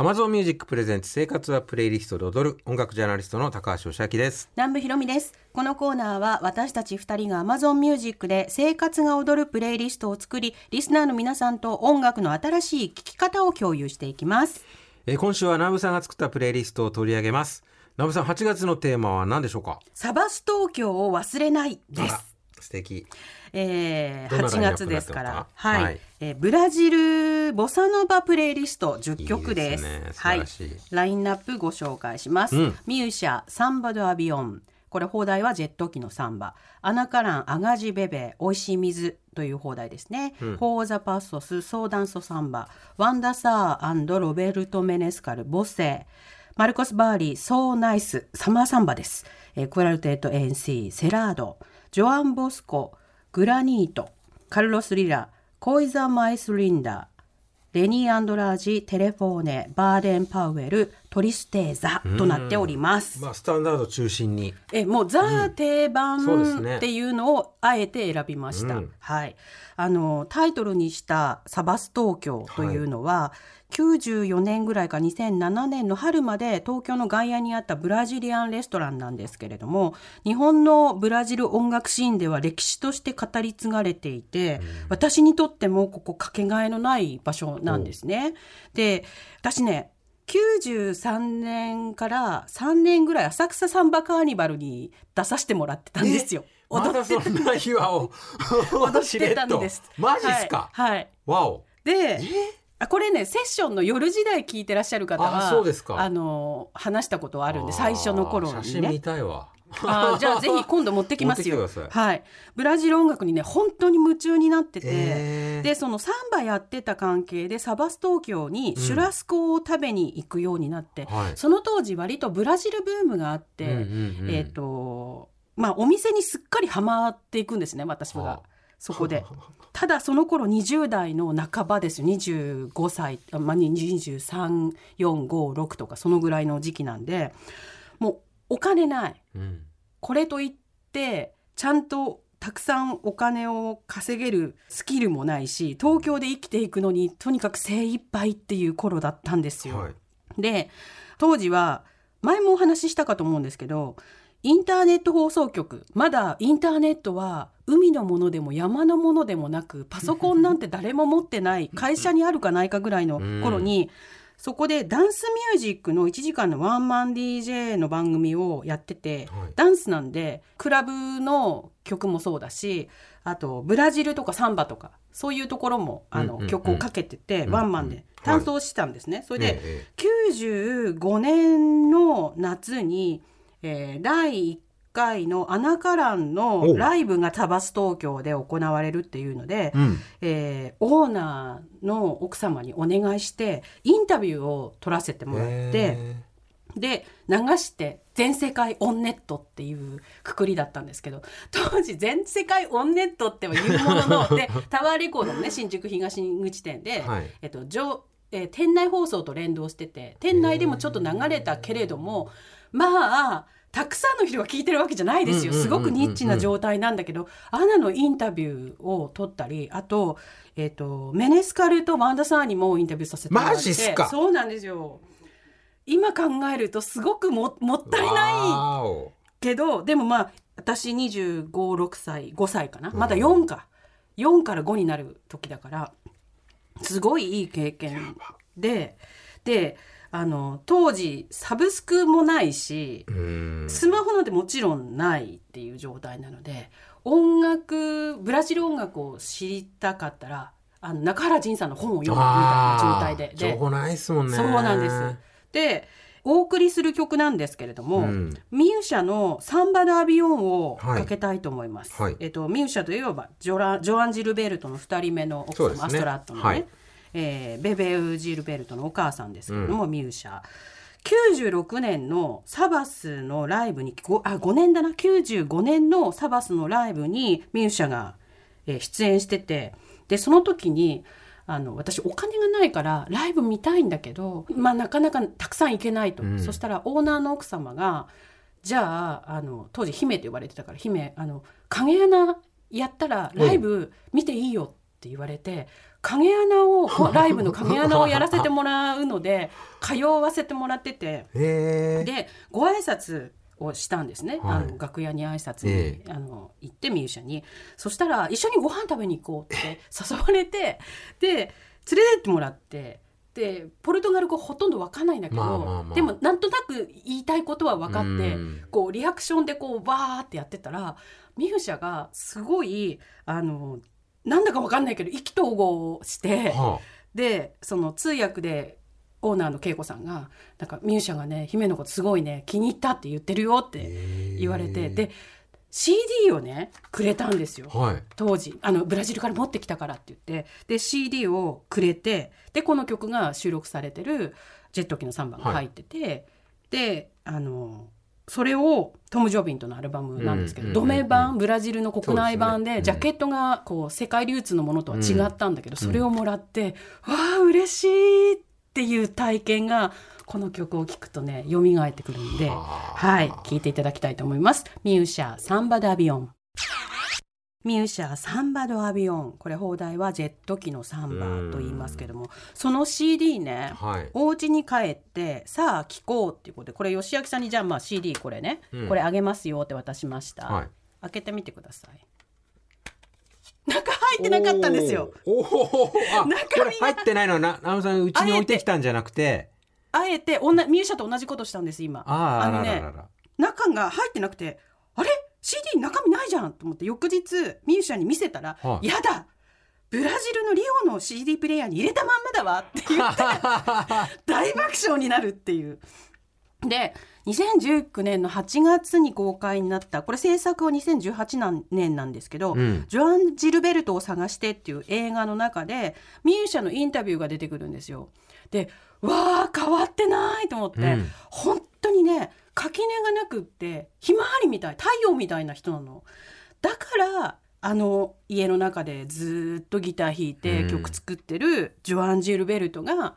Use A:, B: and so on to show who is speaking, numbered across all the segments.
A: Amazon Music プレゼンツ生活はプレイリストで踊る音楽ジャーナリストの高橋義明です。
B: 南部ひろみです。このコーナーは私たち二人が Amazon Music で生活が踊るプレイリストを作り、リスナーの皆さんと音楽の新しい聴き方を共有していきます。
A: えー今週は南部さんが作ったプレイリストを取り上げます。南部さん、8月のテーマは何でしょうか？
B: サバス東京を忘れないです。
A: 素敵。
B: えー、
A: どんな
B: 8
A: ラインナップ
B: 月ですからはい、
A: ますか
B: えーブラジルボサノバプレイリスト10曲です。
A: いいですね素
B: はいラインナップご紹介します。
A: うん
B: ミューシャサンバドアビオン。これ放題はジェット機のサンバ。アナカランアガジベベおいしい水という放題ですね。フォーザパッソスソーダンソサンバ。ワンダサーロベルトメネスカルボセ。マルコス・バーリー、ソーナイス、サマーサンバです。えークアルテット NC、セラード、ジョアン・ボスコ、グラニート、カルロス・リラ、コイザ・マイス・リンダー、レニー・アンドラージ、テレフォーネ、バーデン・パウエル、トリステーザとなっております。
A: まあ、スタンダード中心に。
B: えもうザ定番
A: そうですね
B: っていうのをあえて選びました。
A: うん
B: はい。あのタイトルにしたサバス東京というのは、94年ぐらいか2007年の春まで東京の外野にあったブラジリアンレストランなんですけれども日本のブラジル音楽シーンでは歴史として語り継がれていて、私にとってもここかけがえのない場所なんですね。で私ね93年から3年ぐらい浅草サンバカーニバルに出させてもらってたんですよ。踊ってたんです。
A: マジっすか、
B: はい。はい
A: わお。
B: で、あこれねセッションの夜時代聞いてらっしゃる方は
A: あそうですか
B: あの話したことあるんで最初の頃に
A: あー写真見
B: ね。
A: たいわ。
B: あーじゃあぜひ今度持ってきますよ。はい。ブラジル音楽にね本当に夢中になってて。
A: えー。
B: でそのサンバやってた関係でサバス東京にシュラスコを食べに行くようになって、
A: はい。
B: その当時割とブラジルブームがあって、
A: うんうんうん
B: えっ、とまあお店にすっかりハマっていくんですね私が
A: はあ。
B: そこで。ただその頃20代の半ばですよ。25歳、あまあ、2345とかそのぐらいの時期なんでもうお金ない。
A: うん
B: これといってちゃんとたくさんお金を稼げるスキルもないし東京で生きていくのにとにかく精一杯っていう頃だったんですよ。
A: はい。
B: で当時は前もお話ししたかと思うんですけどインターネット放送局まだインターネットは海のものでも山のものでもなくパソコンなんて誰も持ってない会社にあるかないかぐらいの頃に、そこでダンスミュージックの1時間のワンマン DJ の番組をやってて、
A: はい。
B: ダンスなんでクラブの曲もそうだしあとブラジルとかサンバとかそういうところもあの、
A: うんうんうん。
B: 曲をかけてて、
A: うん
B: ワンマンで担当してたんですね。それで、
A: え
B: 95年の夏に、えー第1回のアナカラン
A: お
B: のライブがタバス東京で行われるっていうので、
A: えうん。
B: えーオーナーの奥様にお願いしてインタビューを取らせてもらって。
A: え
B: で流して「全世界オンネット」っていうくくりだったんですけど当時「全世界オンネット」っては言うものので タワーレコードのね新宿東口店で、
A: はい
B: えっと上えー店内放送と連動してて店内でもちょっと流れたけれどもまあたくさんの人が聞いてるわけじゃないですよ。
A: うんうんうんうん
B: すごくニッチな状態なんだけどアナのインタビューを取ったりあと,、えっとメネスカルとワンダサーにもインタビューさせてもらってそうなんですよ。今考えるとすごくももったいないけどでもまあ私2 5 6歳5歳かな？まだ4か、4から5になる時だからすごいいい経験でであの当時サブスクもないし。スマホなんてもちろんないっていう状態なので音楽ブラジル音楽を知りたかったらあの中原仁さんの本を読むみたいな状態で
A: あー情
B: で
A: 報ないっすもんね。
B: そうなんです。でお送りする曲なんですけれども、
A: うん。
B: ミューシャの「サンバ・ダ・アビオン」をかけたいと思います。
A: はい。
B: えっと、ミューシャといえばジョラジョアン・ジルベルトの2人目の奥様、
A: ね
B: アストラットのね、
A: はい
B: えーベベウ・ジルベルトのお母さんですけれども、ミューシャ。96年のサバスのライブにごあ5年だな。95年のサバスのライブにミューシャが、えー出演しててでその時にあの私お金がないからライブ見たいんだけど、まあ、なかなかたくさん行けないと、
A: うん。
B: そしたらオーナーの奥様がじゃああの当時姫と呼ばれてたから姫あの影穴やったらライブ見ていいよって言われて影穴を ライブの影穴をやらせてもらうので通わせてもらってて。でご挨拶をしたんですね、
A: はい。
B: あの楽屋に挨拶に、
A: え
B: あの行ってミュージシャンに。そしたら一緒にご飯食べに行こうって誘われてで連れてってもらってでポルトガル語ほとんど分かんないんだけど、
A: まあまあまあ。
B: でもなんとなく言いたいことは分かって
A: うん。
B: こうリアクションでこうバーってやってたらミュージシャンがすごいあのなんだか分かんないけど意気投合して。
A: は
B: でその通訳でオーナーの恵子さんが「なんかミュージシャンがね姫のことすごいね気に入ったって言ってるよ」って言われてで CD をねくれたんですよ。
A: はい。
B: 当時。あのブラジルから持ってきたからって言って。で CD をくれてでこの曲が収録されてる「ジェット機の3番」が入ってて、であのそれをトム・ジョビンとのアルバムなんですけど、
A: うん
B: ドメ版ブラジルの国内版で
A: ね。うん
B: ジャケットがこう世界流通のものとは違ったんだけど、それをもらって、わあ嬉しいっていう体験がこの曲を聴くとね蘇ってくるんで、
A: は
B: い聴いていただきたいと思います。ミューシャサンバドアビオン。ミューシャサンバドアビオン。これ放題はジェット機のサンバと言いますけどもその CD ね
A: はい。
B: お家に帰ってさあ聴こうっていうことでこれ吉明さんにじゃあまあ CD これね、
A: うん。
B: これあげますよって渡しました、
A: はい。
B: 開けてみてください中入ってなかったんですよ。
A: おー。お
B: 中身
A: 入ってないのはなナムさんうちに置いてきたんじゃなくて。
B: あえておんなミューシャと同じことしたんです今。
A: あああ
B: のね中が入ってなくてあれ？CD 中身ないじゃん。と思って翌日ミュージシャンに見せたら「
A: はい
B: やだ。ブラジルのリオの CD プレイヤーに入れたまんまだわ」って言って 大爆笑になるっていう。で2019年の8月に公開になったこれ制作は2018年なんですけど、
A: うん
B: ジョアン・ジルベルトを探してっていう映画の中でミュージシャンのインタビューが出てくるんですよ。でわあ変わってないと思って、
A: うん
B: 本当にね垣根がなくってひまわりみたい太陽みたいな人なの。だからあの家の中でずっとギター弾いて
A: うん
B: 曲作ってるジョアン・ジルベルトが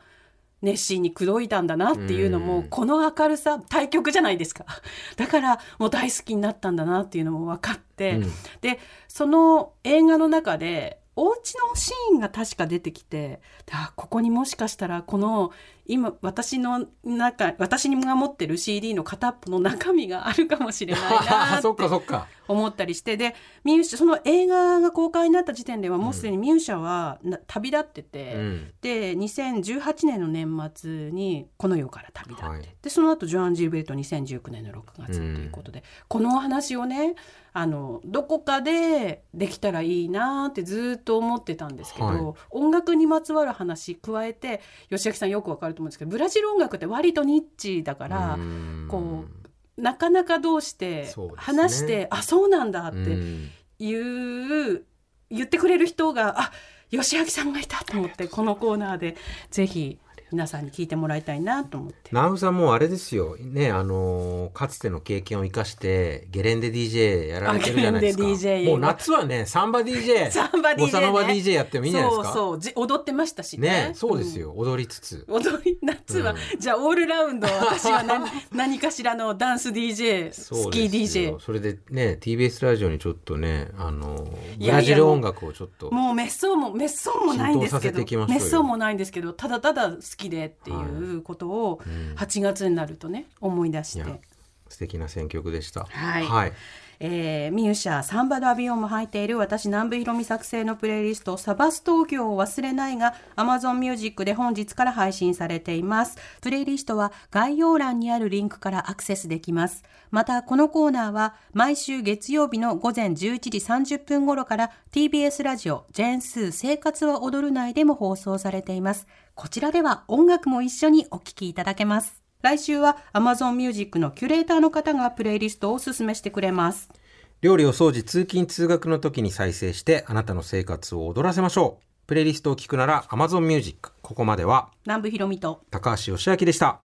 B: 熱心に口説いたんだなっていうのも、
A: うん。
B: この明るさ対局じゃないですか。だからもう大好きになったんだなっていうのも分かって、
A: うん。
B: でその映画の中でお家のシーンが確か出てきてあここにもしかしたらこの今私の中私が持ってる CD の片っぽの中身があるかもしれないな
A: そっ
B: って
A: かそっか。
B: 思ったりしてでミュージその映画が公開になった時点ではもうすでにミュージシャはな旅立ってて、
A: うん。
B: で2018年の年末にこの世から旅立って、
A: はい。
B: でその後ジョアン・ジルベルト2019年の6月ということで、このお話をねあのどこかでできたらいいなってずっと思ってたんですけど、
A: はい。
B: 音楽にまつわる話加えて吉明さんよくわかると思うんですけどブラジル音楽って割とニッチだから、
A: うん。
B: こなかなかどうして話して、あそうなんだって
A: うん。
B: 言う言ってくれる人があ吉明さんがいたと思ってこのコーナーでぜひ皆さんに聞いてもらいたいなと思って。
A: ナウさんもうあれですよ。ねあのーかつての経験を生かしてゲレンデ DJ やられてるじゃないですか。
B: あゲレンデ DJ
A: もう夏はねサンバ DJ
B: サンバ DJ ね。
A: ボサノバ DJ やってもいいんじゃないですか？
B: そうそう。じ踊ってましたしね。
A: ねそうですよ、踊りつつ。
B: うん踊り夏は、
A: うん。
B: じゃあオールラウンド私は何 何かしらのダンス DJ スキー DJ
A: それでね TBS ラジオにちょっとねあのブラジル音楽をちょっと。
B: もう滅相も滅相もないんですけ
A: 浸透させて
B: ど滅相もないんですけどただただ好きでっていうことを
A: うん。
B: 8月になるとね思い出して。
A: 素敵な選曲でした。
B: はい。
A: はい、
B: えーミューシャサンバドアビオンも入っている私南部ひろみ作成のプレイリストサバス東京を忘れないが Amazon Music で本日から配信されています。プレイリストは概要欄にあるリンクからアクセスできます。またこのコーナーは毎週月曜日の午前11時30分頃から TBS ラジオジェンスー生活は踊る内でも放送されています。こちらでは音楽も一緒にお聴きいただけます。来週は Amazon Music のキュレーターの方がプレイリストをおすすめしてくれます。
A: 料理を掃除通勤通学の時に再生してあなたの生活を踊らせましょう。プレイリストを聞くなら Amazon Music ここまでは
B: 南部ひろみと
A: 高橋義明でした